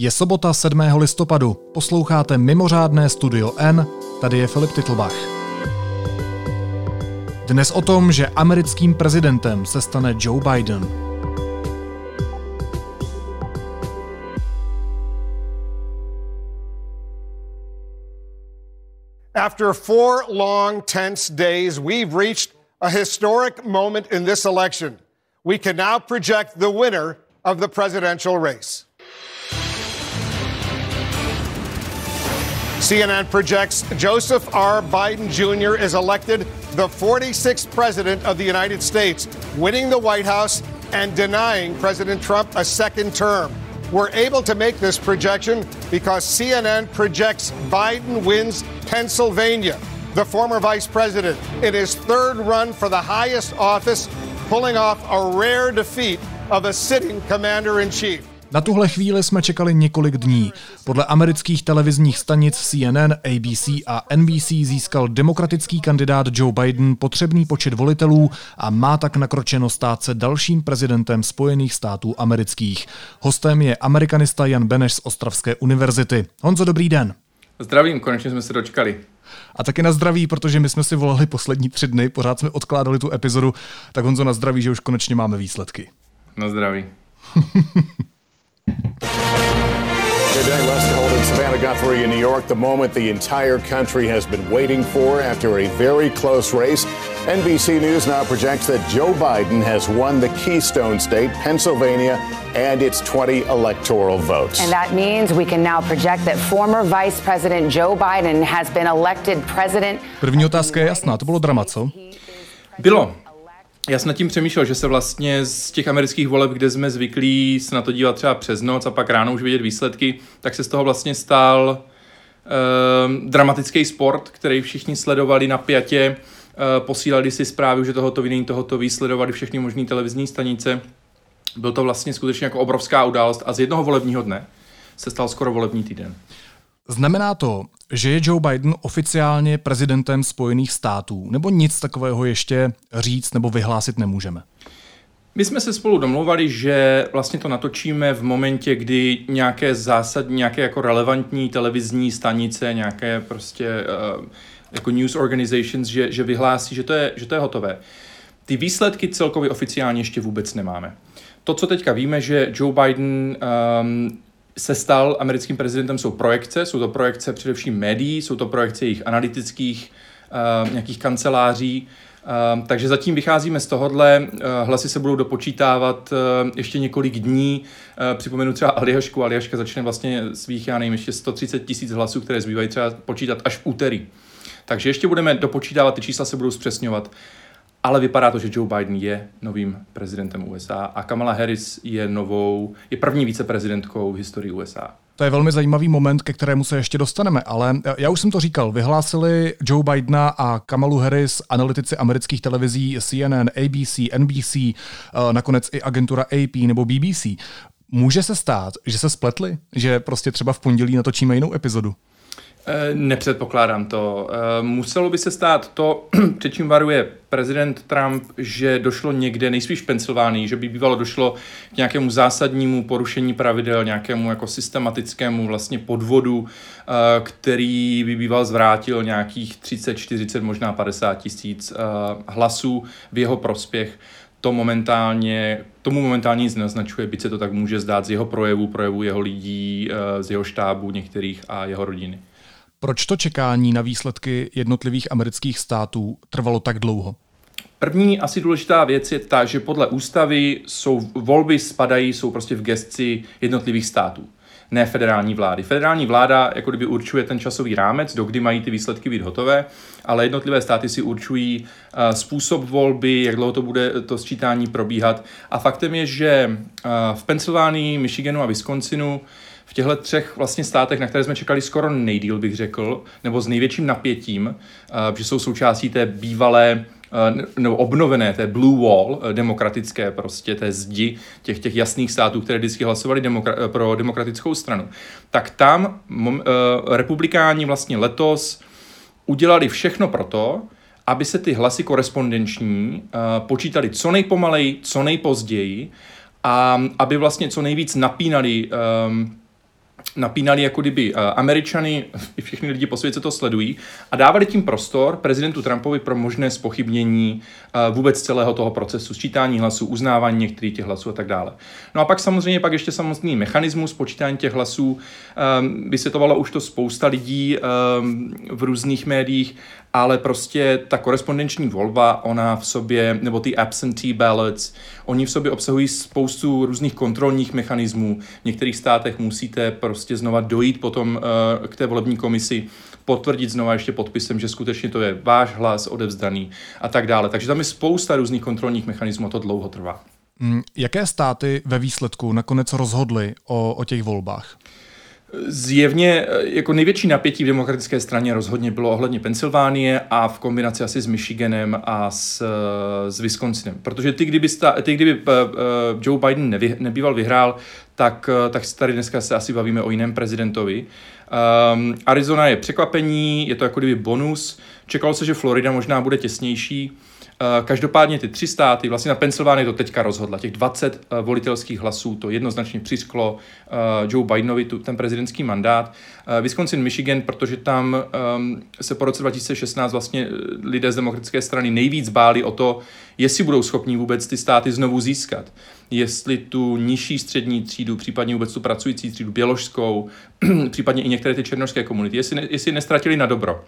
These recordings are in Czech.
Je sobota 7. listopadu, posloucháte mimořádné Studio N, tady je Filip Titlbach. Dnes o tom, že americkým prezidentem se stane Joe Biden. After four long, tense days, we've reached a historic moment in this election. We can now project the winner of the presidential race. CNN projects Joseph R. Biden Jr. is elected the 46th president of the United States, winning the White House and denying President Trump a second term. We're able to make this projection because CNN projects Biden wins Pennsylvania, the former vice president, in his third run for the highest office, pulling off a rare defeat of a sitting commander in chief. Na tuhle chvíli jsme čekali několik dní. Podle amerických televizních stanic CNN, ABC a NBC získal demokratický kandidát Joe Biden potřebný počet volitelů a má tak nakročeno stát se dalším prezidentem Spojených států amerických. Hostem je amerikanista Jan Beneš z Ostravské univerzity. Honzo, dobrý den. Zdravím, konečně jsme se dočkali. A taky na zdraví, protože my jsme si volali poslední tři dny, pořád jsme odkládali tu epizodu, tak Honzo na zdraví, že už konečně máme výsledky. Na zdraví. Today, Lester Holt Savannah Guthrie in New York, the moment the entire country has been waiting for after a very close race. NBC News now projects that Joe Biden has won the Keystone State, Pennsylvania, and its 20 electoral votes. And that means we can now project that former Vice President Joe Biden has been elected president. První otázka je jasná, to bylo drama, co? Bylo. Já jsem nad tím přemýšlel, že se vlastně z těch amerických voleb, kde jsme zvyklí se na to dívat třeba přes noc a pak ráno už vidět výsledky, tak se z toho vlastně stál uh, dramatický sport, který všichni sledovali na pětě, uh, posílali si zprávy, že tohoto vidění, tohoto výsledovali všechny možné televizní stanice. Byl to vlastně skutečně jako obrovská událost a z jednoho volebního dne se stal skoro volební týden. Znamená to, že je Joe Biden oficiálně prezidentem Spojených států, nebo nic takového ještě říct nebo vyhlásit nemůžeme? My jsme se spolu domluvali, že vlastně to natočíme v momentě, kdy nějaké zásadní, nějaké jako relevantní televizní stanice, nějaké prostě uh, jako news organizations, že, že vyhlásí, že to, je, že to je hotové. Ty výsledky celkově oficiálně ještě vůbec nemáme. To, co teďka víme, že Joe Biden um, se stal americkým prezidentem, jsou projekce, jsou to projekce především médií, jsou to projekce jejich analytických uh, nějakých kanceláří, Uh, takže zatím vycházíme z tohohle, uh, hlasy se budou dopočítávat uh, ještě několik dní. Připomenu třeba Aljašku, Aljaška začne vlastně svých, já nevím, ještě 130 tisíc hlasů, které zbývají třeba počítat až v úterý. Takže ještě budeme dopočítávat, ty čísla se budou zpřesňovat ale vypadá to, že Joe Biden je novým prezidentem USA a Kamala Harris je novou, je první viceprezidentkou v historii USA. To je velmi zajímavý moment, ke kterému se ještě dostaneme, ale já už jsem to říkal, vyhlásili Joe Bidena a Kamalu Harris analytici amerických televizí CNN, ABC, NBC, eh, nakonec i agentura AP nebo BBC. Může se stát, že se spletli? Že prostě třeba v pondělí natočíme jinou epizodu? Eh, nepředpokládám to. Eh, muselo by se stát to, před čím varuje prezident Trump, že došlo někde, nejspíš v Pensylvánii, že by bývalo došlo k nějakému zásadnímu porušení pravidel, nějakému jako systematickému vlastně podvodu, eh, který by býval zvrátil nějakých 30, 40, možná 50 tisíc hlasů v jeho prospěch to momentálně, tomu momentálně nic neznačuje, byť se to tak může zdát z jeho projevu, projevu jeho lidí, z jeho štábu některých a jeho rodiny. Proč to čekání na výsledky jednotlivých amerických států trvalo tak dlouho? První asi důležitá věc je ta, že podle ústavy jsou volby spadají, jsou prostě v gestci jednotlivých států ne federální vlády. Federální vláda jako kdyby určuje ten časový rámec, do kdy mají ty výsledky být hotové, ale jednotlivé státy si určují uh, způsob volby, jak dlouho to bude to sčítání probíhat. A faktem je, že uh, v Pensylvánii, Michiganu a Wisconsinu v těchto třech vlastně státech, na které jsme čekali skoro nejdíl, bych řekl, nebo s největším napětím, že jsou součástí té bývalé nebo obnovené té blue wall demokratické prostě té zdi těch, těch jasných států, které vždycky hlasovali demokra- pro demokratickou stranu, tak tam uh, republikáni vlastně letos udělali všechno proto, aby se ty hlasy korespondenční počítali co nejpomaleji, co nejpozději a aby vlastně co nejvíc napínali um, napínali jako kdyby uh, Američany, i všechny lidi po světě to sledují, a dávali tím prostor prezidentu Trumpovi pro možné spochybnění uh, vůbec celého toho procesu, sčítání hlasů, uznávání některých těch hlasů a tak dále. No a pak samozřejmě pak ještě samotný mechanismus počítání těch hlasů, um, vysvětlovalo už to spousta lidí v různých médiích, ale prostě ta korespondenční volba, ona v sobě, nebo ty absentee ballots, oni v sobě obsahují spoustu různých kontrolních mechanismů. V některých státech musíte prostě znova dojít potom uh, k té volební komisi, potvrdit znova ještě podpisem, že skutečně to je váš hlas odevzdaný a tak dále. Takže tam je spousta různých kontrolních mechanismů a to dlouho trvá. Mm, jaké státy ve výsledku nakonec rozhodly o, o těch volbách? Zjevně eh, jako největší napětí v demokratické straně rozhodně bylo ohledně Pensylvánie a v kombinaci asi s Michiganem a s, eh, s Wisconsinem. Protože ty, kdyby, sta, ty, kdyby uh, Joe Biden nevy, nebýval vyhrál, tak, tak tady dneska se asi bavíme o jiném prezidentovi. Um, Arizona je překvapení, je to jako kdyby bonus. Čekalo se, že Florida možná bude těsnější. Eh, každopádně ty tři státy, vlastně na Pensylvánii to teďka rozhodla, těch 20 eh, volitelských hlasů, to jednoznačně přisklo eh, Joe Bidenovi tu, ten prezidentský mandát. Wisconsin, Michigan, protože tam um, se po roce 2016 vlastně lidé z demokratické strany nejvíc báli o to, jestli budou schopni vůbec ty státy znovu získat. Jestli tu nižší střední třídu, případně vůbec tu pracující třídu běložskou, případně i některé ty černožské komunity, jestli, ne, jestli nestratili na dobro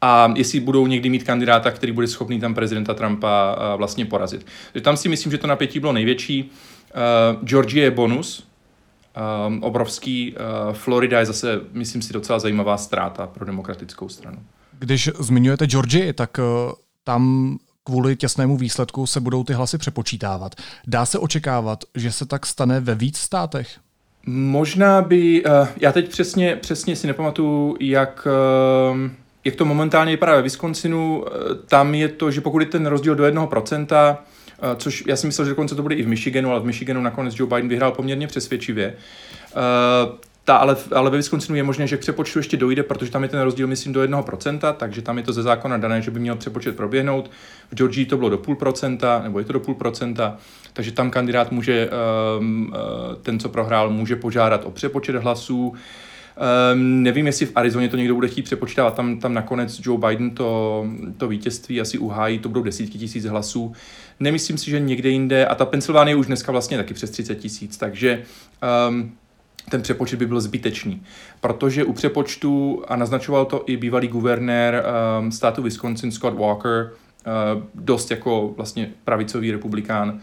a jestli budou někdy mít kandidáta, který bude schopný tam prezidenta Trumpa vlastně porazit. Takže tam si myslím, že to napětí bylo největší. Uh, Georgia je bonus, um, obrovský. Uh, Florida je zase, myslím si, docela zajímavá ztráta pro demokratickou stranu. Když zmiňujete Georgii, tak uh, tam kvůli těsnému výsledku se budou ty hlasy přepočítávat. Dá se očekávat, že se tak stane ve víc státech? Možná by, uh, já teď přesně, přesně si nepamatuju, jak, uh, jak to momentálně vypadá ve Wisconsinu, eh, tam je to, že pokud je ten rozdíl do 1%, eh, což já si myslel, že dokonce to bude i v Michiganu, ale v Michiganu nakonec Joe Biden vyhrál poměrně přesvědčivě, eh, ta, ale, ale ve Wisconsinu je možné, že k přepočtu ještě dojde, protože tam je ten rozdíl, myslím, do 1%, takže tam je to ze zákona dané, že by měl přepočet proběhnout. V Georgii to bylo do půl procenta, nebo je to do půl procenta, takže tam kandidát může, um, ten, co prohrál, může požádat o přepočet hlasů. Um, nevím, jestli v Arizoně to někdo bude chtít přepočítat, tam, tam nakonec Joe Biden to, to vítězství asi uhájí, to budou desítky tisíc hlasů. Nemyslím si, že někde jinde, a ta Pensylvánie už dneska vlastně taky přes 30 tisíc, takže um, ten přepočet by byl zbytečný. Protože u přepočtu, a naznačoval to i bývalý guvernér um, státu Wisconsin Scott Walker, uh, dost jako vlastně pravicový republikán,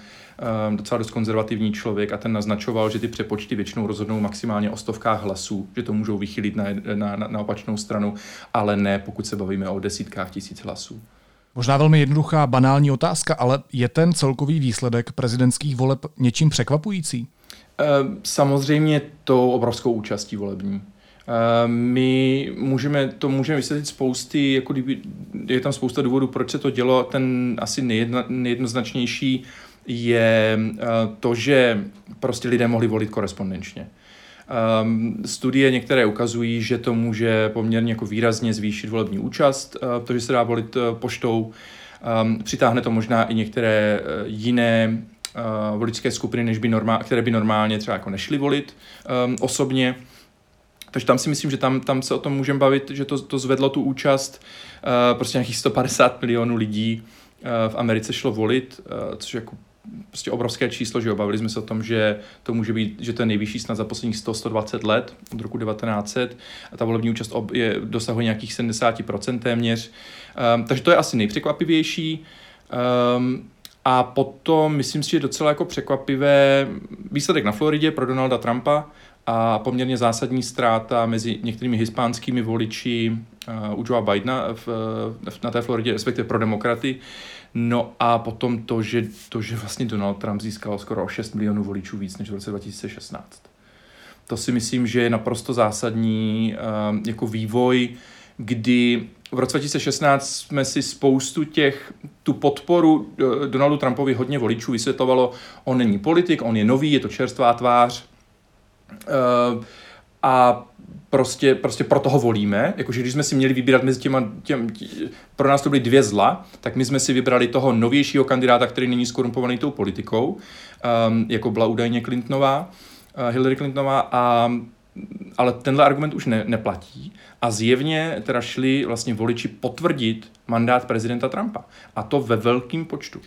docela dost konzervativní člověk a ten naznačoval, že ty přepočty většinou rozhodnou maximálně o stovkách hlasů, že to můžou vychylit na, na, na, opačnou stranu, ale ne pokud se bavíme o desítkách tisíc hlasů. Možná velmi jednoduchá, banální otázka, ale je ten celkový výsledek prezidentských voleb něčím překvapující? Ehm, samozřejmě to obrovskou účastí volební. Ehm, my můžeme, to můžeme vysvětlit spousty, jako kdyby, je tam spousta důvodů, proč se to dělo. Ten asi nejedno, nejednoznačnější je eh, to, že prostě lidé mohli volit korespondenčně. Um, studie některé ukazují, že to může poměrně jako výrazně zvýšit volební účast, uh, to, že se dá volit uh, poštou. Um, přitáhne to možná i některé uh, jiné uh, voličské skupiny, než by normál, které by normálně třeba jako nešly volit um, osobně. Takže tam si myslím, že tam, tam se o tom můžeme bavit, že to, to zvedlo tu účast. Uh, prostě nějakých 150 milionů lidí uh, v Americe šlo volit, uh, což jako prostě obrovské číslo, že obavili jsme se o tom, že to může být, že to je nejvyšší snad za posledních 100-120 let od roku 1900 a ta volební účast je, dosahuje nějakých 70% téměř. Um, takže to je asi nejpřekvapivější. Um, a potom myslím si, že docela jako překvapivé výsledek na Floridě pro Donalda Trumpa a poměrně zásadní ztráta mezi některými hispánskými voliči uh, u Joea Bidena v, v, na té Floridě, respektive pro demokraty. No a potom to, že, to, že vlastně Donald Trump získal skoro o 6 milionů voličů víc než v roce 2016. To si myslím, že je naprosto zásadní uh, jako vývoj, kdy v roce 2016 jsme si spoustu těch, tu podporu uh, Donaldu Trumpovi hodně voličů vysvětlovalo, on není politik, on je nový, je to čerstvá tvář. Uh, a prostě, prostě pro toho volíme, jakože když jsme si měli vybírat mezi těma, těm, tě, pro nás to byly dvě zla, tak my jsme si vybrali toho novějšího kandidáta, který není skorumpovaný tou politikou, um, jako byla údajně Clintonová, uh, Hillary Clintonová a ale tenhle argument už ne, neplatí a zjevně teda šli vlastně voliči potvrdit mandát prezidenta Trumpa. A to ve velkém počtu.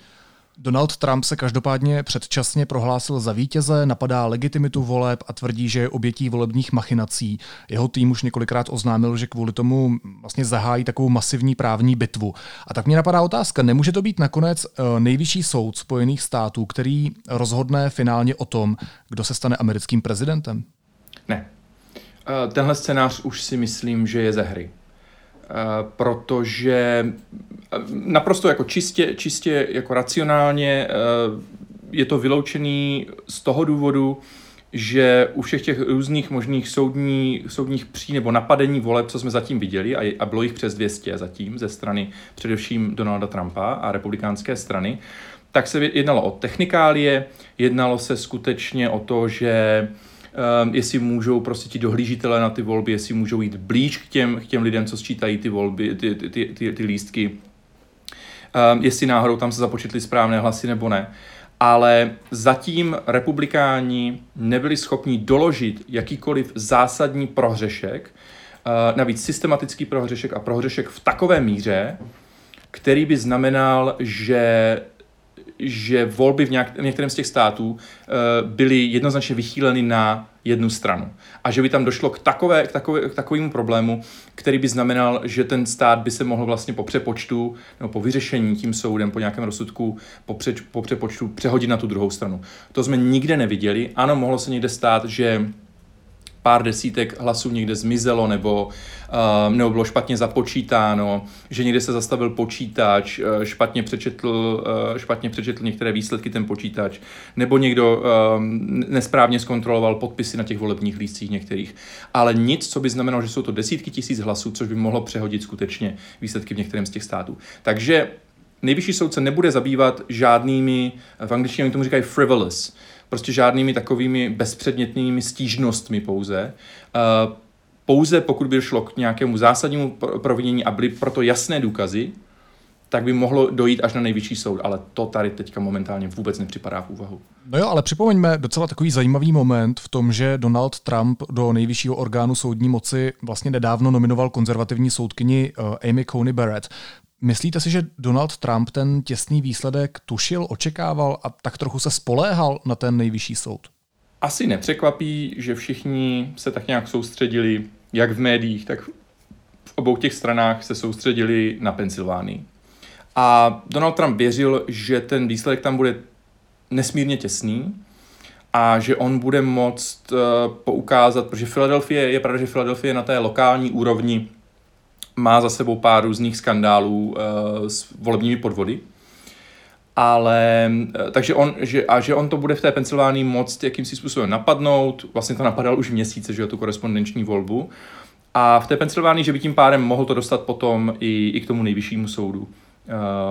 Donald Trump se každopádně předčasně prohlásil za vítěze, napadá legitimitu voleb a tvrdí, že je obětí volebních machinací. Jeho tým už několikrát oznámil, že kvůli tomu vlastně zahájí takovou masivní právní bitvu. A tak mě napadá otázka, nemůže to být nakonec eh, nejvyšší soud Spojených států, který rozhodne finálně o tom, kdo se stane americkým prezidentem? Ne. Eh, tenhle scénář už si myslím, že je ze hry. Eh, protože eh, naprosto jako čistě, čistě jako racionálně eh, je to vyloučený z toho důvodu, že u všech těch různých možných soudní, soudních pří nebo napadení voleb, co jsme zatím viděli, a, a bylo jich přes 200 zatím ze strany především Donalda Trumpa a republikánské strany, tak se jednalo o technikálie, jednalo se skutečně o to, že uh, jestli můžou prostě ti dohlížitele na ty volby, jestli můžou jít blíž k těm, k těm lidem, co sčítají ty volby, ty, ty, ty, ty, ty lístky, um, jestli náhodou tam se započetly správné hlasy nebo ne. Ale zatím republikáni nebyli schopni doložit jakýkoliv zásadní prohřešek, uh, navíc systematický prohřešek a prohřešek v takové míře, který by znamenal, že že volby v, nějak, v některém z těch států uh, byly jednoznačně vychýleny na jednu stranu. A že by tam došlo k, takové, k, takové, k takovému problému, který by znamenal, že ten stát by se mohl vlastně po přepočtu nebo po vyřešení tím soudem, po nějakém rozsudku, po, pře, po přepočtu přehodit na tu druhou stranu. To jsme nikde neviděli. Ano, mohlo se někde stát, že pár desítek hlasů někde zmizelo nebo, uh, nebo bylo špatně započítáno, že někde se zastavil počítač, uh, špatně, přečetl, uh, špatně přečetl některé výsledky ten počítač, nebo někdo uh, nesprávně zkontroloval podpisy na těch volebních lístcích některých. Ale nic, co by znamenalo, že jsou to desítky tisíc hlasů, což by mohlo přehodit skutečně výsledky v některém z těch států. Takže nejvyšší soudce nebude zabývat žádnými, v angličtině tomu říkají frivolous, prostě žádnými takovými bezpředmětnými stížnostmi pouze. Uh, pouze pokud by došlo k nějakému zásadnímu provinění a byly proto jasné důkazy, tak by mohlo dojít až na nejvyšší soud, ale to tady teďka momentálně vůbec nepřipadá v úvahu. No jo, ale připomeňme docela takový zajímavý moment v tom, že Donald Trump do nejvyššího orgánu soudní moci vlastně nedávno nominoval konzervativní soudkyni uh, Amy Coney Barrett. Myslíte si, že Donald Trump ten těsný výsledek tušil, očekával a tak trochu se spoléhal na ten nejvyšší soud? Asi nepřekvapí, že všichni se tak nějak soustředili, jak v médiích, tak v obou těch stranách se soustředili na Pensylvánii. A Donald Trump věřil, že ten výsledek tam bude nesmírně těsný a že on bude moct uh, poukázat, protože Filadelfie, je pravda, že Filadelfie na té lokální úrovni má za sebou pár různých skandálů uh, s volebními podvody. Ale, uh, takže on, že, a že on to bude v té Pensylvánii moct jakýmsi způsobem napadnout, vlastně to napadal už měsíce, že jo, tu korespondenční volbu. A v té Pensylvánii, že by tím pádem mohl to dostat potom i, i k tomu nejvyššímu soudu.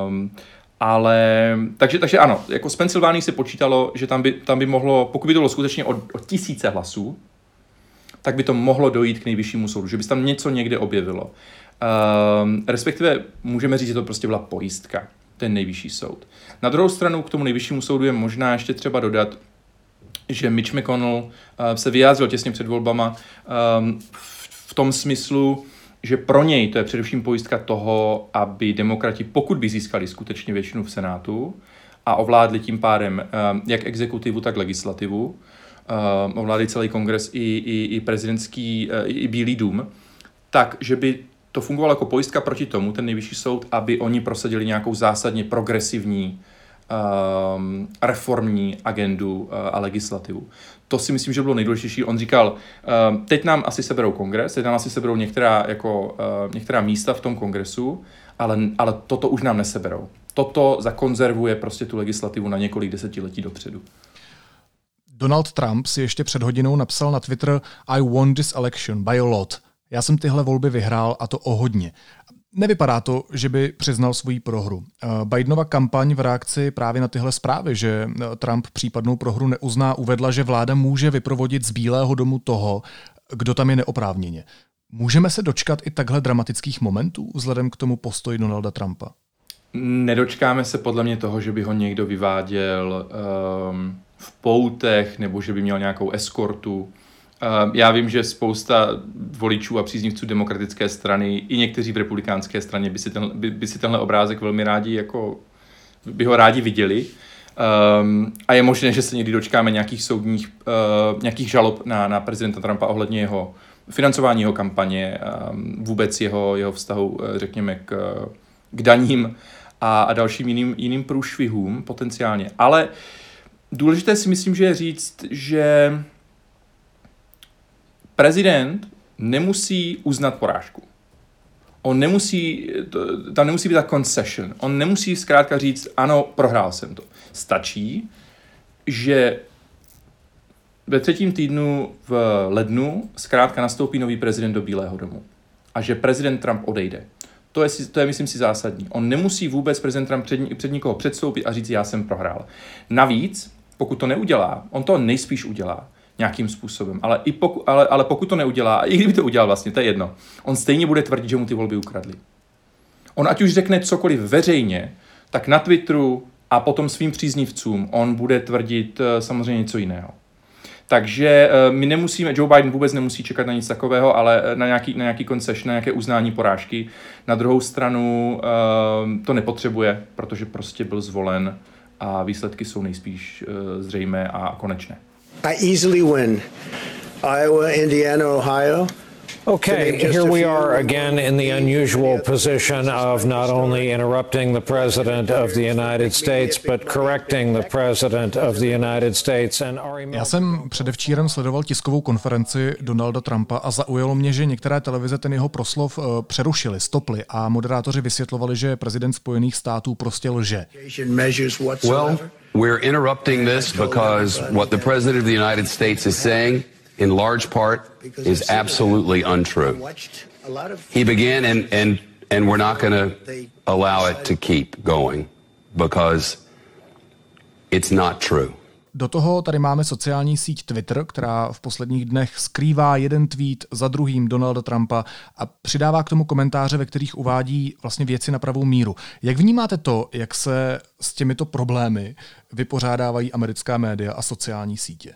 Um, ale, takže, takže ano, jako z Pensylvánii se počítalo, že tam by, tam by mohlo, pokud by to bylo skutečně o, o tisíce hlasů, tak by to mohlo dojít k nejvyššímu soudu, že by se tam něco někde objevilo. Um, respektive můžeme říct, že to prostě byla pojistka, ten nejvyšší soud. Na druhou stranu k tomu nejvyššímu soudu je možná ještě třeba dodat, že Mitch McConnell uh, se vyjádřil těsně před volbama um, v, v tom smyslu, že pro něj to je především pojistka toho, aby demokrati, pokud by získali skutečně většinu v Senátu a ovládli tím pádem um, jak exekutivu, tak legislativu, um, ovládli celý kongres i, i, i prezidentský, uh, i Bílý dům, tak, že by to fungovalo jako pojistka proti tomu, ten nejvyšší soud, aby oni prosadili nějakou zásadně progresivní um, reformní agendu uh, a legislativu. To si myslím, že bylo nejdůležitější. On říkal, um, teď nám asi seberou kongres, teď nám asi seberou některá, jako, uh, některá místa v tom kongresu, ale, ale toto už nám neseberou. Toto zakonzervuje prostě tu legislativu na několik desetiletí dopředu. Donald Trump si ještě před hodinou napsal na Twitter I won this election by a lot. Já jsem tyhle volby vyhrál a to o hodně. Nevypadá to, že by přiznal svoji prohru. Eh, Bidenova kampaň v reakci právě na tyhle zprávy, že eh, Trump případnou prohru neuzná, uvedla, že vláda může vyprovodit z Bílého domu toho, kdo tam je neoprávněně. Můžeme se dočkat i takhle dramatických momentů vzhledem k tomu postoji Donalda Trumpa? Nedočkáme se podle mě toho, že by ho někdo vyváděl um, v poutech nebo že by měl nějakou eskortu já vím, že spousta voličů a příznivců demokratické strany i někteří v republikánské straně by si, ten, by, by si tenhle obrázek velmi rádi jako by ho rádi viděli. Um, a je možné, že se někdy dočkáme nějakých soudních, uh, nějakých žalob na, na prezidenta Trumpa ohledně jeho financování jeho kampaně, um, vůbec jeho, jeho vztahu, uh, řekněme, k, k daním a, a dalším jiným, jiným průšvihům potenciálně. Ale důležité si myslím, že je říct, že prezident nemusí uznat porážku. On nemusí, tam nemusí být ta concession. On nemusí zkrátka říct, ano, prohrál jsem to. Stačí, že ve třetím týdnu v lednu zkrátka nastoupí nový prezident do Bílého domu a že prezident Trump odejde. To je, to je, myslím si, zásadní. On nemusí vůbec prezident Trump před, před nikoho předstoupit a říct, já jsem prohrál. Navíc, pokud to neudělá, on to nejspíš udělá nějakým způsobem, ale, i poku, ale, ale pokud to neudělá, a i kdyby to udělal vlastně, to je jedno, on stejně bude tvrdit, že mu ty volby ukradli. On ať už řekne cokoliv veřejně, tak na Twitteru a potom svým příznivcům on bude tvrdit uh, samozřejmě něco jiného. Takže uh, my nemusíme, Joe Biden vůbec nemusí čekat na nic takového, ale na nějaký, na nějaký concession, na nějaké uznání porážky. Na druhou stranu to nepotřebuje, protože prostě byl zvolen a výsledky jsou nejspíš uh, zřejmé a konečné. I easily win Iowa, Indiana, Ohio. Okay, here we are again in the unusual position of not only interrupting the President of the United States, but correcting the President of the United States. And Já jsem předevčírem sledoval tiskovou konferenci Donalda Trumpa a zaujalo mě, že některé televize ten jeho proslov uh, přerušili, stopli a moderátoři vysvětlovali, že prezident Spojených států prostě lže. Well, we're interrupting this because what the President of the United States is saying in large part is absolutely untrue. He began and and and we're not going to allow it to keep going because it's not true. Do toho tady máme sociální síť Twitter, která v posledních dnech skrývá jeden tweet za druhým Donalda Trumpa a přidává k tomu komentáře, ve kterých uvádí vlastně věci na pravou míru. Jak vnímáte to, jak se s těmito problémy vypořádávají americká média a sociální sítě?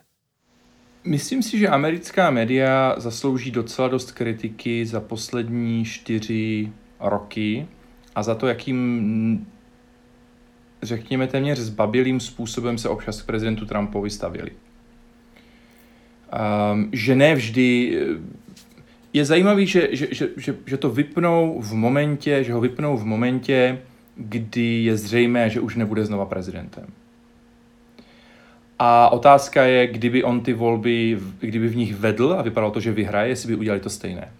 Myslím si, že americká média zaslouží docela dost kritiky za poslední čtyři roky a za to, jakým řekněme téměř zbabilým způsobem se občas k prezidentu Trumpovi stavili. Um, že ne vždy je zajímavý, že, že, že, že, že to vypnou v momentě, že ho vypnou v momentě, kdy je zřejmé, že už nebude znova prezidentem. A otázka je, kdyby on ty volby, kdyby v nich vedl a vypadalo to, že vyhraje, jestli by udělali to stejné.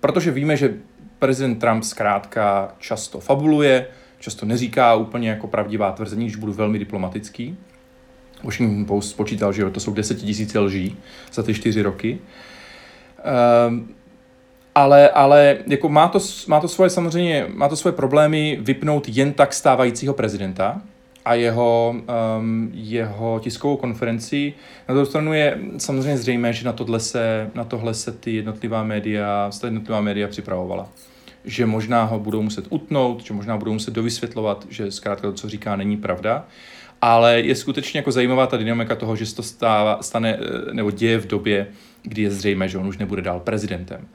Protože víme, že prezident Trump zkrátka často fabuluje, často neříká úplně jako pravdivá tvrzení, když budu velmi diplomatický. Washington Post počítal, že to jsou desetitisíce lží za ty čtyři roky. Um, ale, ale jako má, to, má to svoje samozřejmě, má to svoje problémy vypnout jen tak stávajícího prezidenta, a jeho, um, jeho tiskovou konferenci. Na druhou stranu je samozřejmě zřejmé, že na tohle se, na tohle se ty jednotlivá média, ta jednotlivá média připravovala. Že možná ho budou muset utnout, že možná budou muset dovysvětlovat, že zkrátka to, co říká, není pravda. Ale je skutečně jako zajímavá ta dynamika toho, že se to stává, stane eh, nebo děje v době, kdy je zřejmé, že on už nebude dál prezidentem.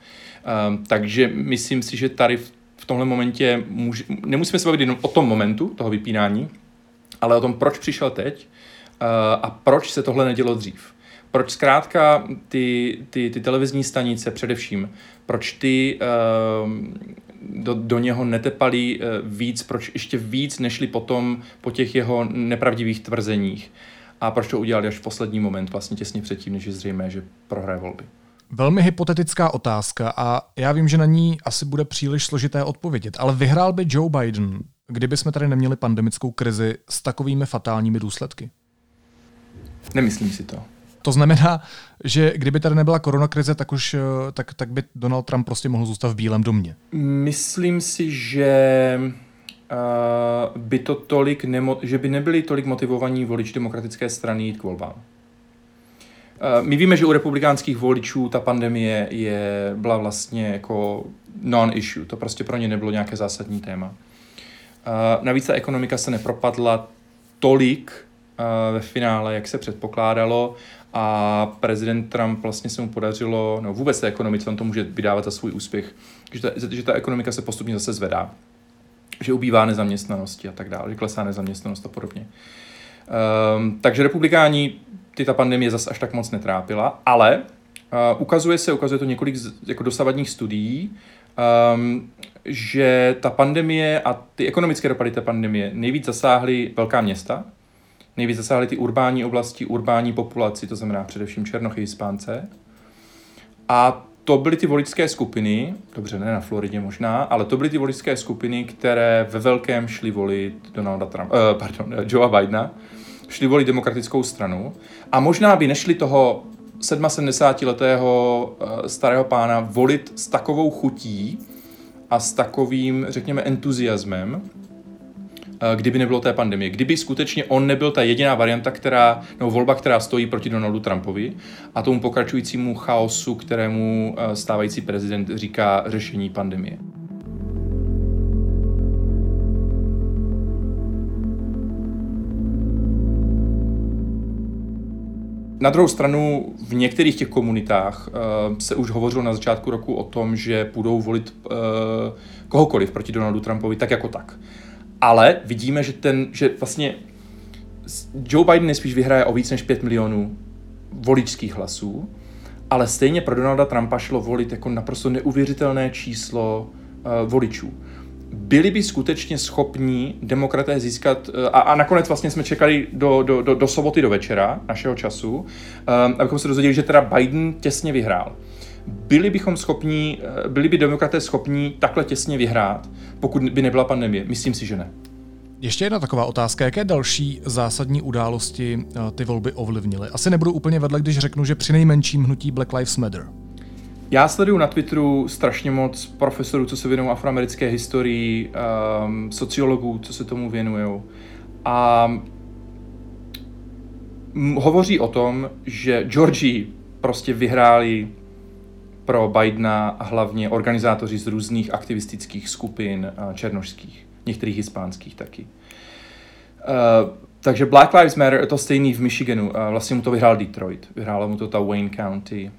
Um, takže myslím si, že tady v, v tomhle momentě může, nemusíme se bavit jenom o tom momentu toho vypínání, ale o tom, proč přišel teď uh, a proč se tohle nedělo dřív. Proč zkrátka ty, ty, ty televizní stanice především, proč ty uh, do, do něho netepali uh, víc, proč ještě víc nešli potom po těch jeho nepravdivých tvrzeních a proč to udělali až v poslední moment, vlastně těsně předtím, než je zřejmé, že prohraje volby. Velmi hypotetická otázka a já vím, že na ní asi bude příliš složité odpovědět, ale vyhrál by Joe Biden kdyby jsme tady neměli pandemickou krizi s takovými fatálními důsledky? Nemyslím si to. To znamená, že kdyby tady nebyla koronakrize, tak už tak, tak by Donald Trump prostě mohl zůstat v Bílém domě. Myslím si, že uh, by to tolik nemo- že by nebyli tolik motivovaní voliči demokratické strany jít k volbám. Uh, my víme, že u republikánských voličů ta pandemie je, byla vlastně jako non-issue. To prostě pro ně nebylo nějaké zásadní téma. Navíc ta ekonomika se nepropadla tolik ve finále, jak se předpokládalo a prezident Trump vlastně se mu podařilo, no vůbec té ekonomice, on to může vydávat za svůj úspěch, že ta, že ta ekonomika se postupně zase zvedá, že ubývá nezaměstnanosti a tak dále, že klesá nezaměstnanost a podobně. Um, takže republikáni ty ta pandemie zase až tak moc netrápila, ale uh, ukazuje se, ukazuje to několik z, jako dosavadních studií, um, že ta pandemie a ty ekonomické dopady té pandemie nejvíc zasáhly velká města, nejvíc zasáhly ty urbání oblasti, urbání populaci, to znamená především Černochy, Hispánce. A to byly ty voličské skupiny, dobře, ne na Floridě možná, ale to byly ty voličské skupiny, které ve velkém šly volit Donalda Trump, uh, pardon, Joea Bidena, šli volit demokratickou stranu a možná by nešli toho 77-letého uh, starého pána volit s takovou chutí a s takovým, řekněme, entuziasmem, Eh, kdyby nebylo té pandemie. Kdyby skutečně on nebyl ta jediná varianta, která, nebo volba, která stojí proti Donaldu Trumpovi a tomu pokračujícímu chaosu, kterému eh, stávající prezident říká řešení pandemie. Na druhou stranu v některých těch komunitách uh, se už hovořilo na začátku roku o tom, že půjdou volit uh, kohokoliv proti Donaldu Trumpovi tak jako tak. Ale vidíme, že, ten, že vlastně Joe Biden nejspíš vyhraje o víc než 5 milionů voličských hlasů, ale stejně pro Donalda Trumpa šlo volit jako naprosto neuvěřitelné číslo uh, voličů. Byli by skutečně schopní demokraté získat, uh, a, a nakonec vlastně jsme čekali do, do, do, do soboty do večera našeho času, um, abychom se dozvěděli, že teda Biden těsně vyhrál. Byli bychom schopni, eh, byli by demokraté schopní takhle těsně vyhrát, pokud by nebyla pandemie? Myslím si, že ne. Ještě jedna taková otázka. Jaké další zásadní události eh, ty volby ovlivnily? Asi nebudu úplně vedle, když řeknu, že při nejmenším hnutí Black Lives Matter. Já sleduju na Twitteru strašně moc profesorů, co se věnují afroamerické historii, um, sociologů, co se tomu věnují. A hovoří o tom, že Georgii prostě vyhráli pro Bidena hlavně organizátoři z různých aktivistických skupin černožských, některých hispánských taky. Uh, takže Black Lives Matter, to stejný v Michiganu, uh, vlastně mu to vyhrál Detroit, vyhrála mu to ta Wayne County,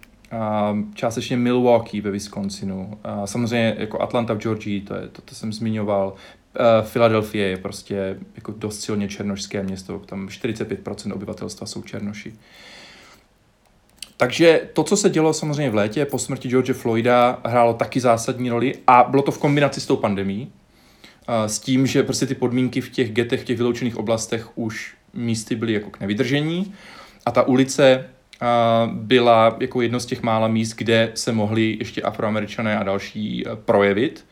částečně Milwaukee ve Wisconsinu, uh, samozřejmě jako Atlanta v Georgii, to, je, to, to jsem zmiňoval, uh, Philadelphia je prostě jako dost silně černošské město, tam 45% obyvatelstva jsou černoši. Takže to, co se dělo samozřejmě v létě po smrti George Floyda, hrálo taky zásadní roli a bylo to v kombinaci s tou pandemí, s tím, že prostě ty podmínky v těch getech, v těch vyloučených oblastech už místy byly jako k nevydržení a ta ulice byla jako jedno z těch mála míst, kde se mohli ještě afroameričané a další projevit.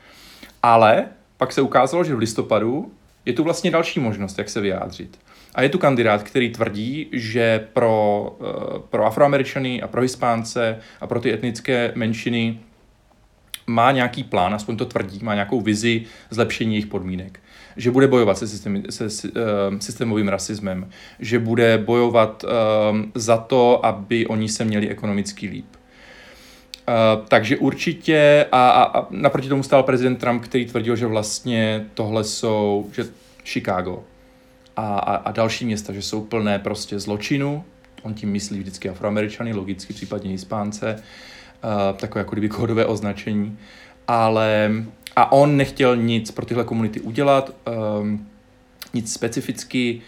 Ale pak se ukázalo, že v listopadu je tu vlastně další možnost, jak se vyjádřit. A je tu kandidát, který tvrdí, že pro, eh, pro afroameričany a pro hispánce a pro ty etnické menšiny má nějaký plán, aspoň to tvrdí, má nějakou vizi zlepšení jejich podmínek. Že bude bojovat se, systém, se uh, systémovým rasismem, že bude bojovat uh, za to, aby oni se měli ekonomicky líp. Uh, takže určitě, a, a, a naproti tomu stál prezident Trump, který tvrdil, že vlastně tohle jsou, že Chicago, a, a, a další města, že jsou plné prostě zločinu, on tím myslí vždycky afroameričany, logicky případně hispánce, uh, takové jako kdyby kódové označení, ale a on nechtěl nic pro tyhle komunity udělat, um, nic specificky,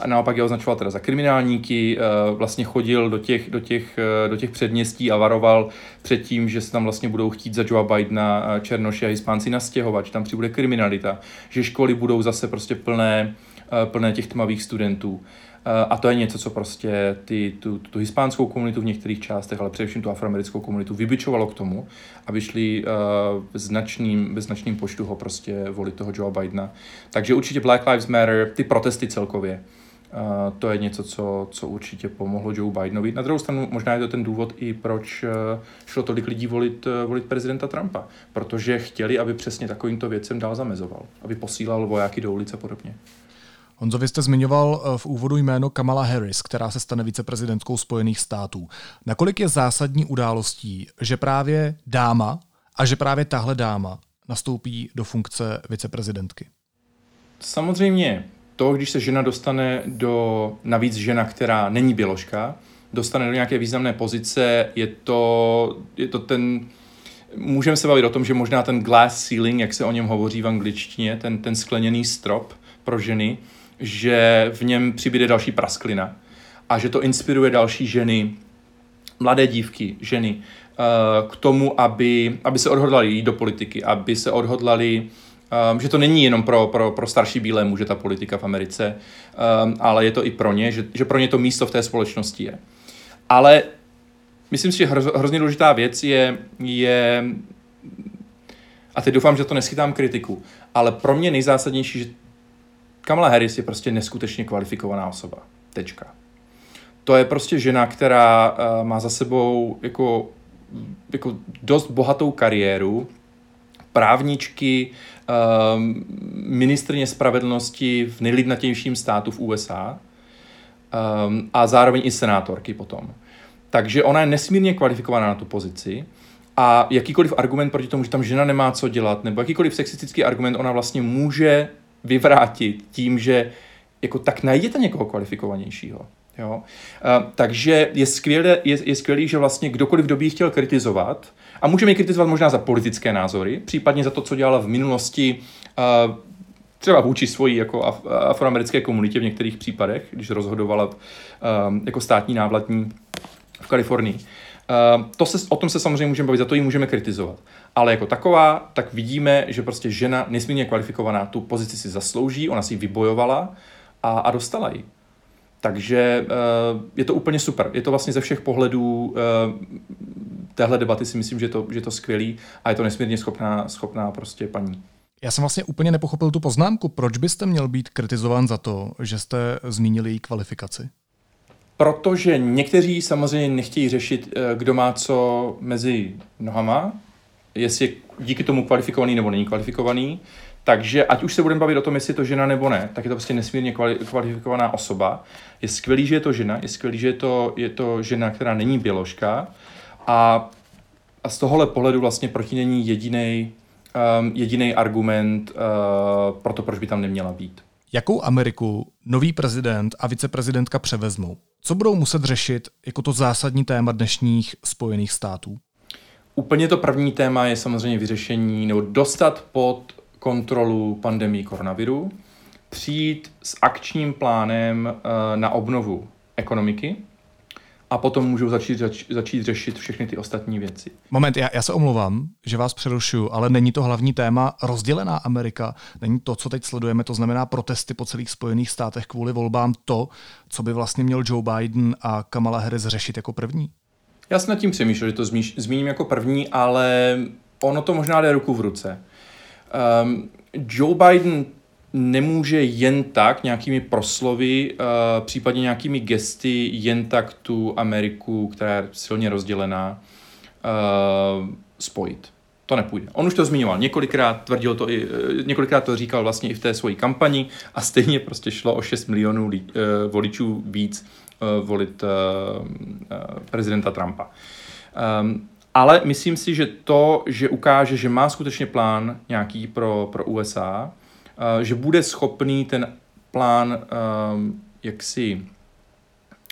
a naopak je označoval teda za kriminálníky, vlastně chodil do těch, do, těch, do těch předměstí a varoval před tím, že se tam vlastně budou chtít za Joe Bidena Černoši a Hispánci nastěhovat, že tam přibude kriminalita, že školy budou zase prostě plné Eh, plné těch tmavých studentů. Eh, a to je něco, co prostě ty, tu, tu hispánskou komunitu v některých částech, ale především tu afroamerickou komunitu vybičovalo k tomu, aby šli uh, v značným, ve značným počtu ho prostě volit toho Joe Bidena. Takže určitě Black Lives Matter, ty protesty celkově, Uh, to je něco, co, co určitě pomohlo Joe Bidenovi. Na druhou stranu možná je to ten důvod i proč uh, šlo tolik lidí volit, uh, volit prezidenta Trumpa. Protože chtěli, aby přesně takovýmto věcem dál zamezoval. Aby posílal vojáky do ulice a podobně. Honzo, vy jste zmiňoval eh, v úvodu jméno Kamala Harris, která se stane viceprezidentkou Spojených států. Nakolik je zásadní událostí, že právě dáma a že právě tahle dáma nastoupí do funkce viceprezidentky? Samozřejmě to, když se žena dostane do, navíc žena, která není běložka, dostane do nějaké významné pozice, je to, je to ten, můžeme se bavit o tom, že možná ten glass ceiling, jak se o něm hovoří v angličtině, ten, ten skleněný strop pro ženy, že v něm přibude další prasklina a že to inspiruje další ženy, mladé dívky, ženy, eh, k tomu, aby, aby se odhodlali jít do politiky, aby se odhodlali Um, že to není jenom pro, pro, pro starší bílé muže ta politika v Americe, um, ale je to i pro ně, že, že pro ně to místo v té společnosti je. Ale myslím si, že hro, hrozně důležitá věc je, je, a teď doufám, že to neschytám kritiku, ale pro mě nejzásadnější, že Kamala Harris je prostě neskutečně kvalifikovaná osoba. Tečka. To je prostě žena, která uh, má za sebou jako, jako dost bohatou kariéru, právničky, um, ministrně spravedlnosti v nejlidnatějším státu v USA um, a zároveň i senátorky potom. Takže ona je nesmírně kvalifikovaná na tu pozici a jakýkoliv argument proti tomu, že tam žena nemá co dělat, nebo jakýkoliv sexistický argument ona vlastně může vyvrátit tím, že jako tak najděte někoho kvalifikovanějšího. Jo? Uh, takže je, skvělé, je, je skvělý, že vlastně kdokoliv, kdo by chtěl kritizovat, a můžeme ji kritizovat možná za politické názory, případně za to, co dělala v minulosti, uh, třeba vůči svojí jako af, afroamerické komunitě v některých případech, když rozhodovala uh, jako státní návlatní v Kalifornii. Uh, to se, o tom se samozřejmě můžeme bavit, za to ji můžeme kritizovat. Ale jako taková, tak vidíme, že prostě žena nesmírně kvalifikovaná tu pozici si zaslouží, ona si ji vybojovala a, a dostala ji. Takže uh, je to úplně super. Je to vlastně ze všech pohledů uh, téhle debaty si myslím, že to, že to skvělý a je to nesmírně schopná, schopná prostě paní. Já jsem vlastně úplně nepochopil tu poznámku. Proč byste měl být kritizován za to, že jste zmínili její kvalifikaci? Protože někteří samozřejmě nechtějí řešit, eh, kdo má co mezi nohama, jestli je díky tomu kvalifikovaný nebo není kvalifikovaný. Takže ať už se budeme bavit o tom, jestli je to žena nebo ne, tak je to prostě nesmírně kvalifikovaná osoba. Je skvělý, že je to žena, je skvělý, že je to, je to žena, která není běložka a, a z tohohle pohledu vlastně proti není jediný um, jediný argument uh, pro to, proč by tam neměla být. Jakou Ameriku nový prezident a viceprezidentka převezmou? Co budou muset řešit jako to zásadní téma dnešních Spojených států? Úplně to první téma je samozřejmě vyřešení nebo dostat pod kontrolu pandemii koronaviru, přijít s akčním plánem uh, na obnovu ekonomiky, a potom můžou začít, zač, začít řešit všechny ty ostatní věci. Moment, já, já se omlouvám, že vás přerušuju, ale není to hlavní téma rozdělená Amerika, není to, co teď sledujeme, to znamená protesty po celých Spojených státech kvůli volbám, to, co by vlastně měl Joe Biden a Kamala Harris řešit jako první? Já jsem nad tím přemýšlel, že to zmíš, zmíním jako první, ale ono to možná jde ruku v ruce. Um, Joe Biden nemůže jen tak nějakými proslovy, uh, případně nějakými gesty jen tak tu Ameriku, která je silně rozdělená, uh, spojit. To nepůjde. On už to zmiňoval několikrát, tvrdil to i, eh, několikrát to říkal vlastně i v té svojí kampani a stejně prostě šlo o 6 milionů lí, voličů víc volit prezidenta Trumpa. Um, ale myslím si, že to, že ukáže, že má skutečně plán nějaký pro, pro USA, Eh, že bude schopný ten plán ehm, jaksi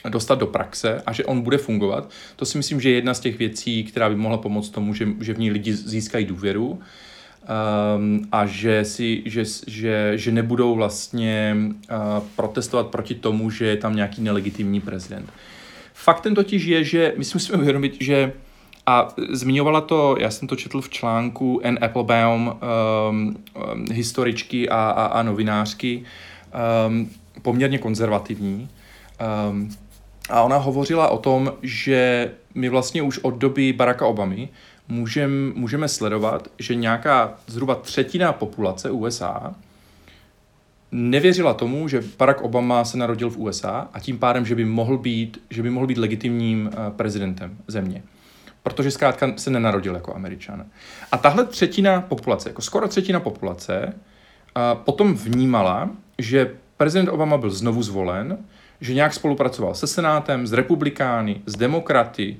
dostat do praxe a že on bude fungovat. To si myslím, že je jedna z těch věcí, která by mohla pomoct tomu, že, že v ní lidi získají důvěru um, a že, si, že, že, že nebudou vlastně uh, protestovat proti tomu, že je tam nějaký nelegitimní prezident. Faktem totiž je, že my si musíme uvědomit, že a zmiňovala to, já jsem to četl v článku N. Applebaum, um, um, historičky a, a, a novinářky, um, poměrně konzervativní. Um, a ona hovořila o tom, že my vlastně už od doby Baracka Obamy můžem, můžeme sledovat, že nějaká zhruba třetina populace USA nevěřila tomu, že Barack Obama se narodil v USA a tím pádem, že by mohl být, že by mohl být legitimním uh, prezidentem země protože zkrátka se nenarodil jako američan. A tahle třetina populace, jako skoro třetina populace, potom vnímala, že prezident Obama byl znovu zvolen, že nějak spolupracoval se Senátem, s republikány, s demokraty,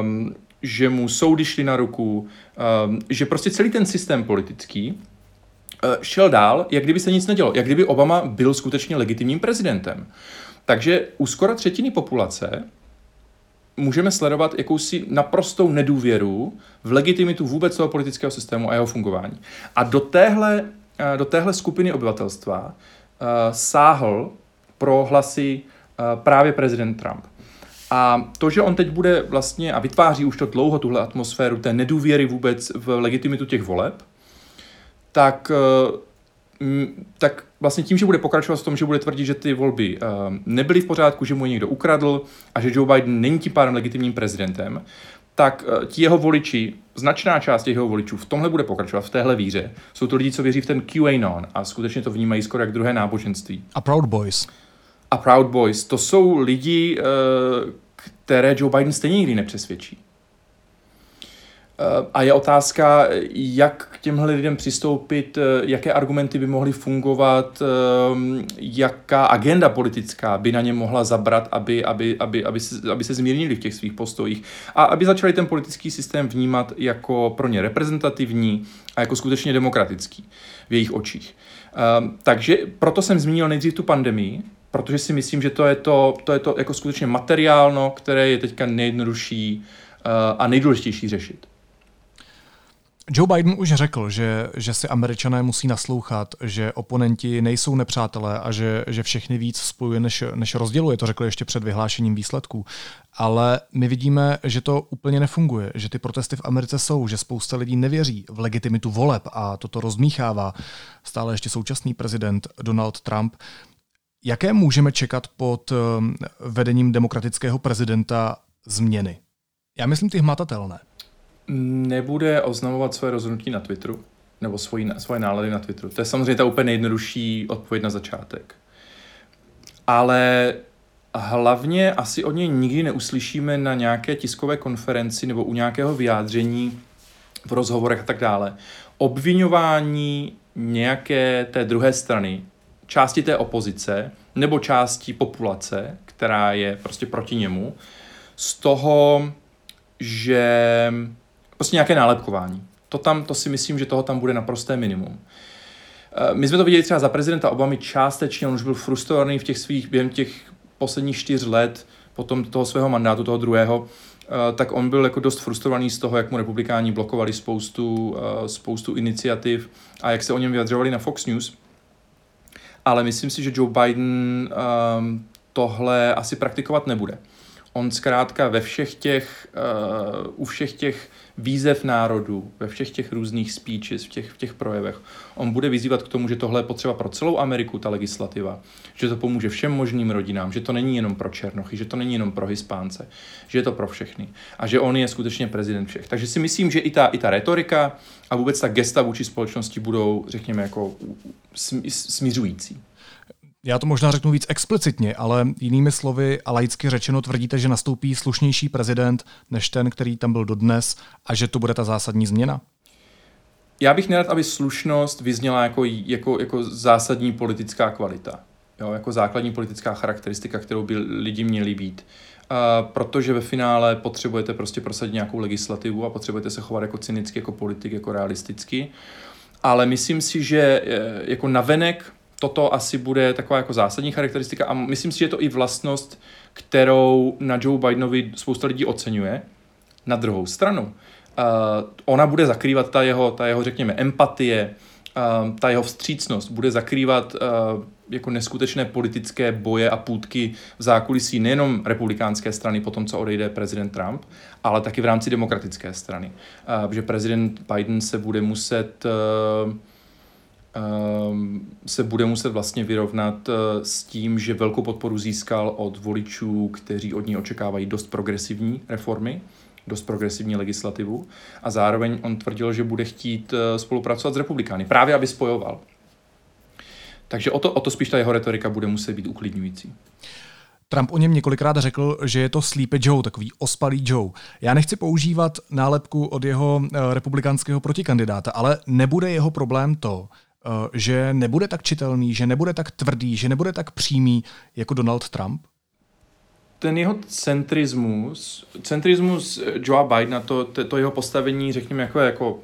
um, že mu soudy šly na ruku, um, že prostě celý ten systém politický uh, šel dál, jak kdyby se nic nedělo, jak kdyby Obama byl skutečně legitimním prezidentem. Takže u skoro třetiny populace můžeme sledovat jakousi naprostou nedůvěru v legitimitu vůbec toho politického systému a jeho fungování. A do téhle, do téhle skupiny obyvatelstva uh, sáhl pro hlasy uh, právě prezident Trump. A to, že on teď bude vlastně a vytváří už to dlouho tuhle atmosféru té nedůvěry vůbec v legitimitu těch voleb, tak, eh, tak vlastně tím, že bude pokračovat v tom, že bude tvrdit, že ty volby eh, nebyly v pořádku, že mu je někdo ukradl a že Joe Biden není tím pádem legitimním prezidentem, tak eh, ti jeho voliči, značná část těch jeho voličů v tomhle bude pokračovat, v téhle víře. Jsou to lidi, co věří v ten QAnon a skutečně to vnímají skoro jak druhé náboženství. A Proud Boys a Proud Boys, to jsou lidi, eh, které Joe Biden stejně nikdy nepřesvědčí. Eh, a je otázka, jak k těmhle lidem přistoupit, eh, jaké argumenty by mohly fungovat, jaká agenda politická by na ně mohla zabrat, aby, aby, aby, aby, se, aby se zmírnili v těch svých postojích a aby začali ten politický systém vnímat jako pro ně reprezentativní a jako skutečně demokratický v jejich očích. Takže proto jsem zmínil nejdřív tu pandemii, protože si myslím, že to je to, to, je to jako skutečně materiálno, které je teďka nejjednodušší uh, a nejdůležitější řešit. Joe Biden už řekl, že, že si američané musí naslouchat, že oponenti nejsou nepřátelé a že, že všechny víc spojuje, než, než rozděluje. To řekl ještě před vyhlášením výsledků. Ale my vidíme, že to úplně nefunguje, že ty protesty v Americe jsou, že spousta lidí nevěří v legitimitu voleb a toto rozmíchává stále ještě současný prezident Donald Trump. Jaké můžeme čekat pod ehm, vedením demokratického prezidenta změny? Já myslím ty hmatatelné. Nebude oznamovat své rozhodnutí na Twitteru, nebo svoji, svoje nálady na Twitteru. To je samozřejmě ta úplně nejjednodušší odpověď na začátek. Ale hlavně asi od něj nikdy neuslyšíme na nějaké tiskové konferenci nebo u nějakého vyjádření v rozhovorech a tak dále. Obvinování nějaké té druhé strany, části té opozice nebo části populace, která je prostě proti němu, z toho, že prostě nějaké nálepkování. To tam, to si myslím, že toho tam bude naprosté minimum. Eh, my jsme to viděli třeba za prezidenta Obamy částečně, on už byl frustrovaný v těch svých, během těch posledních čtyř let, potom toho svého mandátu, toho druhého, eh, tak on byl jako dost frustrovaný z toho, jak mu republikáni blokovali spoustu, eh, spoustu iniciativ a jak se o něm vyjadřovali na Fox News ale myslím si, že Joe Biden um, tohle asi praktikovat nebude. On zkrátka ve všech těch, u všech těch výzev národu, ve všech těch různých speeches, v těch, v těch projevech, on bude vyzývat k tomu, že tohle je potřeba pro celou Ameriku, ta legislativa, že to pomůže všem možným rodinám, že to není jenom pro Černochy, že to není jenom pro Hispánce, že je to pro všechny a že on je skutečně prezident všech. Takže si myslím, že i ta, i ta retorika a vůbec ta gesta vůči společnosti budou, řekněme, jako smířující. Já to možná řeknu víc explicitně, ale jinými slovy a laicky řečeno tvrdíte, že nastoupí slušnější prezident než ten, který tam byl dodnes a že to bude ta zásadní změna? Já bych nerad, aby slušnost vyzněla jako, jako, jako zásadní politická kvalita. Jo, jako základní politická charakteristika, kterou by lidi měli být. A protože ve finále potřebujete prostě prosadit nějakou legislativu a potřebujete se chovat jako cynicky, jako politik, jako realisticky. Ale myslím si, že e, jako navenek toto asi bude taková jako zásadní charakteristika a myslím si, že je to i vlastnost, kterou na Joe Bidenovi spousta lidí oceňuje. Na druhou stranu, uh, ona bude zakrývat ta jeho, ta jeho, řekněme, empatie, uh, ta jeho vstřícnost, bude zakrývat uh, jako neskutečné politické boje a půdky v zákulisí nejenom republikánské strany po tom, co odejde prezident Trump, ale taky v rámci demokratické strany. Uh, že prezident Biden se bude muset uh, se bude muset vlastně vyrovnat eh, s tím, že velkou podporu získal od voličů, kteří od ní očekávají dost progresivní reformy, dost progresivní legislativu a zároveň on tvrdil, že bude chtít eh, spolupracovat s republikány, právě aby spojoval. Takže o to, o to spíš ta jeho retorika bude muset být uklidňující. Trump o něm několikrát řekl, že je to Sleepy Joe, takový ospalý Joe. Já nechci používat nálepku od jeho eh, republikánského protikandidáta, ale nebude jeho problém to, že nebude tak čitelný, že nebude tak tvrdý, že nebude tak přímý jako Donald Trump? Ten jeho centrismus, centrismus Joe Bidena, to, to, to jeho postavení, řekněme, jako, jako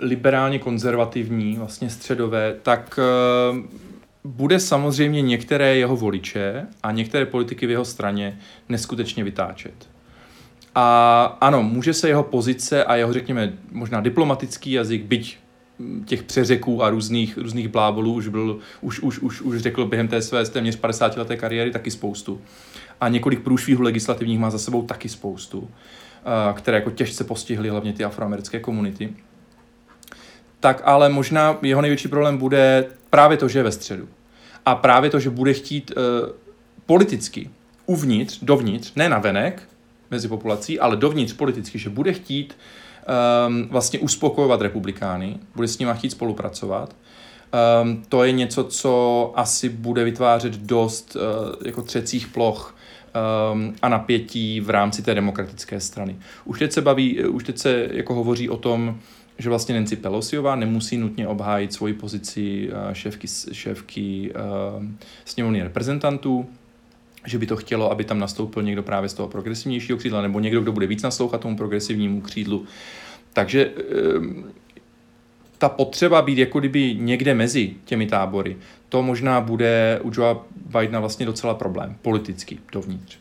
liberálně konzervativní, vlastně středové, tak uh, bude samozřejmě některé jeho voliče a některé politiky v jeho straně neskutečně vytáčet. A ano, může se jeho pozice a jeho, řekněme, možná diplomatický jazyk, byť těch přeřeků a různých, různých blábolů už, byl, už, už, už, už řekl během té své téměř 50 leté kariéry taky spoustu. A několik průšvihů legislativních má za sebou taky spoustu, které jako těžce postihly hlavně ty afroamerické komunity. Tak ale možná jeho největší problém bude právě to, že je ve středu. A právě to, že bude chtít uh, politicky uvnitř, dovnitř, ne na venek mezi populací, ale dovnitř politicky, že bude chtít um, vlastně uspokojovat republikány, bude s nimi chtít spolupracovat. Um, to je něco, co asi bude vytvářet dost uh, jako třecích ploch um, a napětí v rámci té demokratické strany. Už teď se baví, už teď se jako hovoří o tom, že vlastně Nancy Pelosiová nemusí nutně obhájit svoji pozici uh, šéfky, šéfky uh, sněmovny reprezentantů, že by to chtělo, aby tam nastoupil někdo právě z toho progresivnějšího křídla, nebo někdo, kdo bude víc naslouchat tomu progresivnímu křídlu. Takže ehm, ta potřeba být jako kdyby někde mezi těmi tábory, to možná bude u Joea Bidena vlastně docela problém, politický, dovnitř.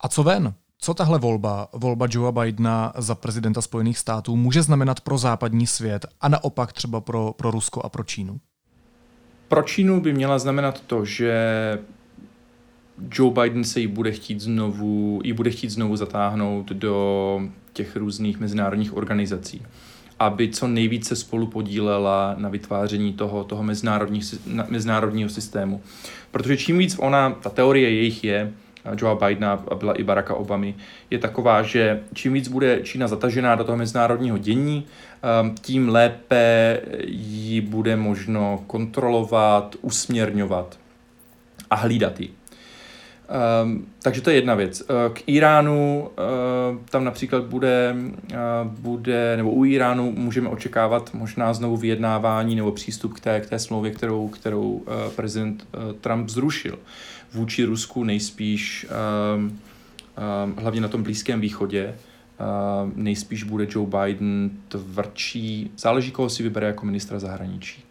A co ven? Co tahle volba, volba Joea Bidena za prezidenta Spojených států může znamenat pro západní svět a naopak třeba pro, pro Rusko a pro Čínu? Pro Čínu by měla znamenat to, že Joe Biden se jí bude chtít znovu, jí bude chtít znovu zatáhnout do těch různých mezinárodních organizací aby co nejvíce spolu podílela na vytváření toho, toho mezinárodní, mezinárodního systému. Protože čím víc ona, ta teorie jejich je, Joe Bidena a byla i Baracka Obamy, je taková, že čím víc bude Čína zatažená do toho mezinárodního dění, um, tím lépe ji bude možno kontrolovat, usměrňovat a hlídat ji. Um, takže to je jedna věc. Uh, k Iránu uh, tam například bude, uh, bude, nebo u Iránu můžeme očekávat možná znovu vyjednávání nebo přístup k té, k té smlouvě, kterou, kterou uh, prezident uh, Trump zrušil. Vůči Rusku nejspíš, um, um, hlavně na tom Blízkém východě, uh, nejspíš bude Joe Biden tvrdší, záleží, koho si vybere jako ministra zahraničí.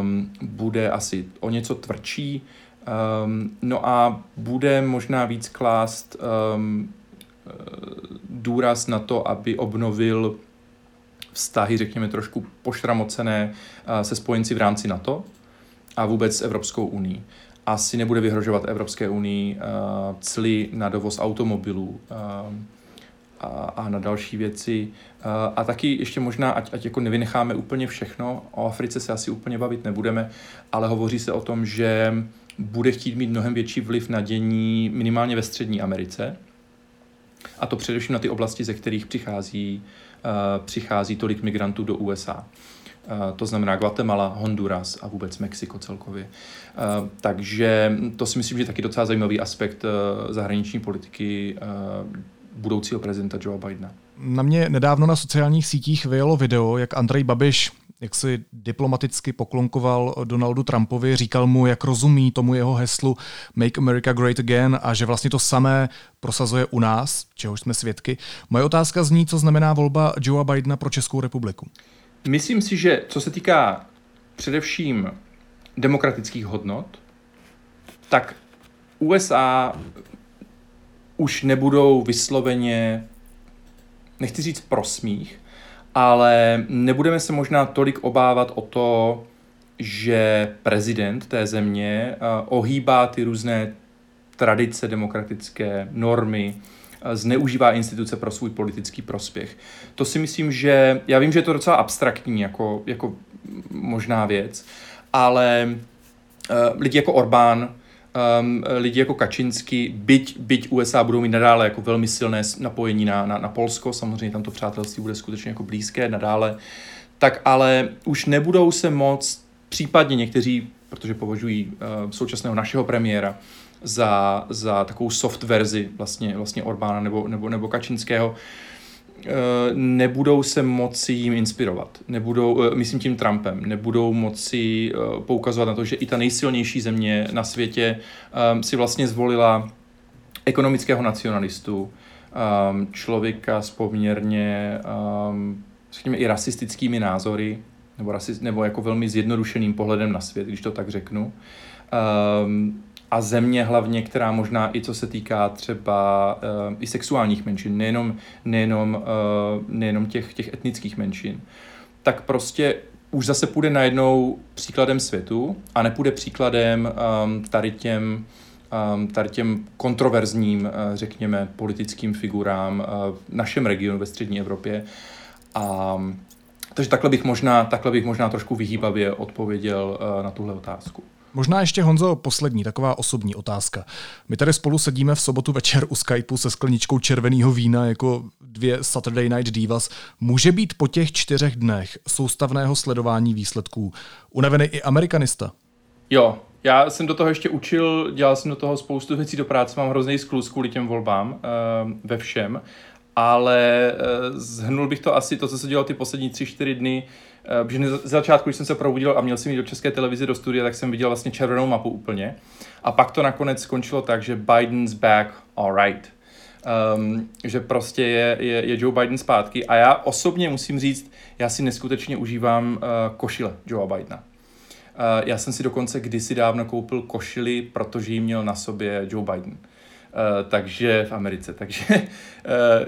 Um, bude asi o něco tvrdší, Um, no a bude možná víc klást um, důraz na to, aby obnovil vztahy, řekněme, trošku pošramocené uh, se spojenci v rámci NATO a vůbec s Evropskou unii. Asi nebude vyhrožovat Evropské unii uh, cly na dovoz automobilů uh, a, a na další věci. Uh, a taky ještě možná, ať, ať jako nevynecháme úplně všechno, o Africe se asi úplně bavit nebudeme, ale hovoří se o tom, že bude chtít mít mnohem větší vliv na dění minimálně ve střední Americe. A to především na ty oblasti, ze kterých přichází, uh, přichází tolik migrantů do USA. Uh, to znamená Guatemala, Honduras a vůbec Mexiko celkově. Uh, takže to si myslím, že je taky docela zajímavý aspekt zahraniční politiky budoucího prezidenta Joe Bidena. Na mě nedávno na sociálních sítích vyjelo video, jak Andrej Babiš jak si diplomaticky poklonkoval Donaldu Trumpovi, říkal mu, jak rozumí tomu jeho heslu Make America Great Again a že vlastně to samé prosazuje u nás, čehož jsme svědky. Moje otázka zní, co znamená volba Joea Bidena pro Českou republiku. Myslím si, že co se týká především demokratických hodnot, tak USA už nebudou vysloveně, nechci říct prosmích, ale nebudeme se možná tolik obávat o to, že prezident té země eh, ohýbá ty různé tradice demokratické, normy, eh, zneužívá instituce pro svůj politický prospěch. To si myslím, že já vím, že je to docela abstraktní jako, jako možná věc, ale uh, lidi jako Orbán, um, lidi jako Kačinsky, byť, byť USA budou mít nadále jako velmi silné napojení na, na, na Polsko, samozřejmě tam to přátelství bude skutečně jako blízké nadále, tak ale už nebudou se moc, případně někteří, protože považují uh, současného našeho premiéra za, za takovou soft verzi vlastně, vlastně Orbána nebo, nebo, nebo Kačinského, Eh, nebudou se moci jim inspirovat. Nebudou, eh, myslím tím Trumpem, nebudou moci eh, poukazovat na to, že i ta nejsilnější země na světě si vlastně zvolila ekonomického nacionalistu, člověka s poměrně řekněme, i rasistickými názory, nebo, rasist, nebo jako velmi zjednodušeným pohledem na svět, když to tak řeknu. A země hlavně, která možná i co se týká třeba uh, i sexuálních menšin, nejenom, nejenom, uh, nejenom těch, těch etnických menšin, tak prostě už zase půjde najednou příkladem světu a nepůjde příkladem um, tady těm um, tady těm kontroverzním, uh, řekněme, politickým figurám uh, v našem regionu ve střední Evropě. A, takže takhle bych možná, takhle bych možná trošku vyhýbavě odpověděl uh, na tuhle otázku. Možná ještě, Honzo, poslední taková osobní otázka. My tady spolu sedíme v sobotu večer u Skypeu se skleničkou červeného vína jako dvě Saturday Night Divas. Může být po těch čtyřech dnech soustavného sledování výsledků unavený i amerikanista? Jo, já jsem do toho ještě učil, dělal jsem do toho spoustu věcí do práce, mám hrozný sklus kvůli těm volbám uh, ve všem, ale uh, zhrnul bych to asi to, co se dělalo ty poslední tři, čtyři dny, uh, že z začátku, když jsem se probudil a měl jsem jít do české televize, do studia, tak jsem viděl vlastně červenou mapu úplně. A pak to nakonec skončilo tak, že Biden's back, alright. Um, že prostě je, je, je Joe Biden zpátky. A já osobně musím říct, já si neskutečně užívám uh, košile Joe Bidena. Uh, já jsem si dokonce kdysi dávno koupil košili, protože ji měl na sobě Joe Biden. Uh, takže v Americe. Takže uh,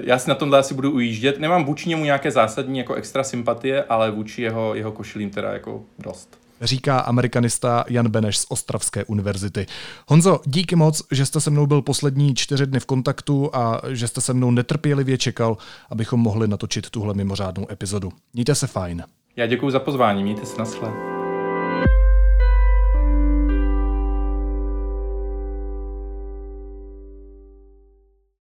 já si na tomhle asi budu ujíždět. Nemám vůči němu nějaké zásadní jako extra sympatie, ale vůči jeho, jeho košilím teda jako dost říká amerikanista Jan Beneš z Ostravské univerzity. Honzo, díky moc, že jste se mnou byl poslední čtyři dny v kontaktu a že jste se mnou netrpělivě čekal, abychom mohli natočit tuhle mimořádnou epizodu. Mějte se fajn. Já děkuji za pozvání, mějte se na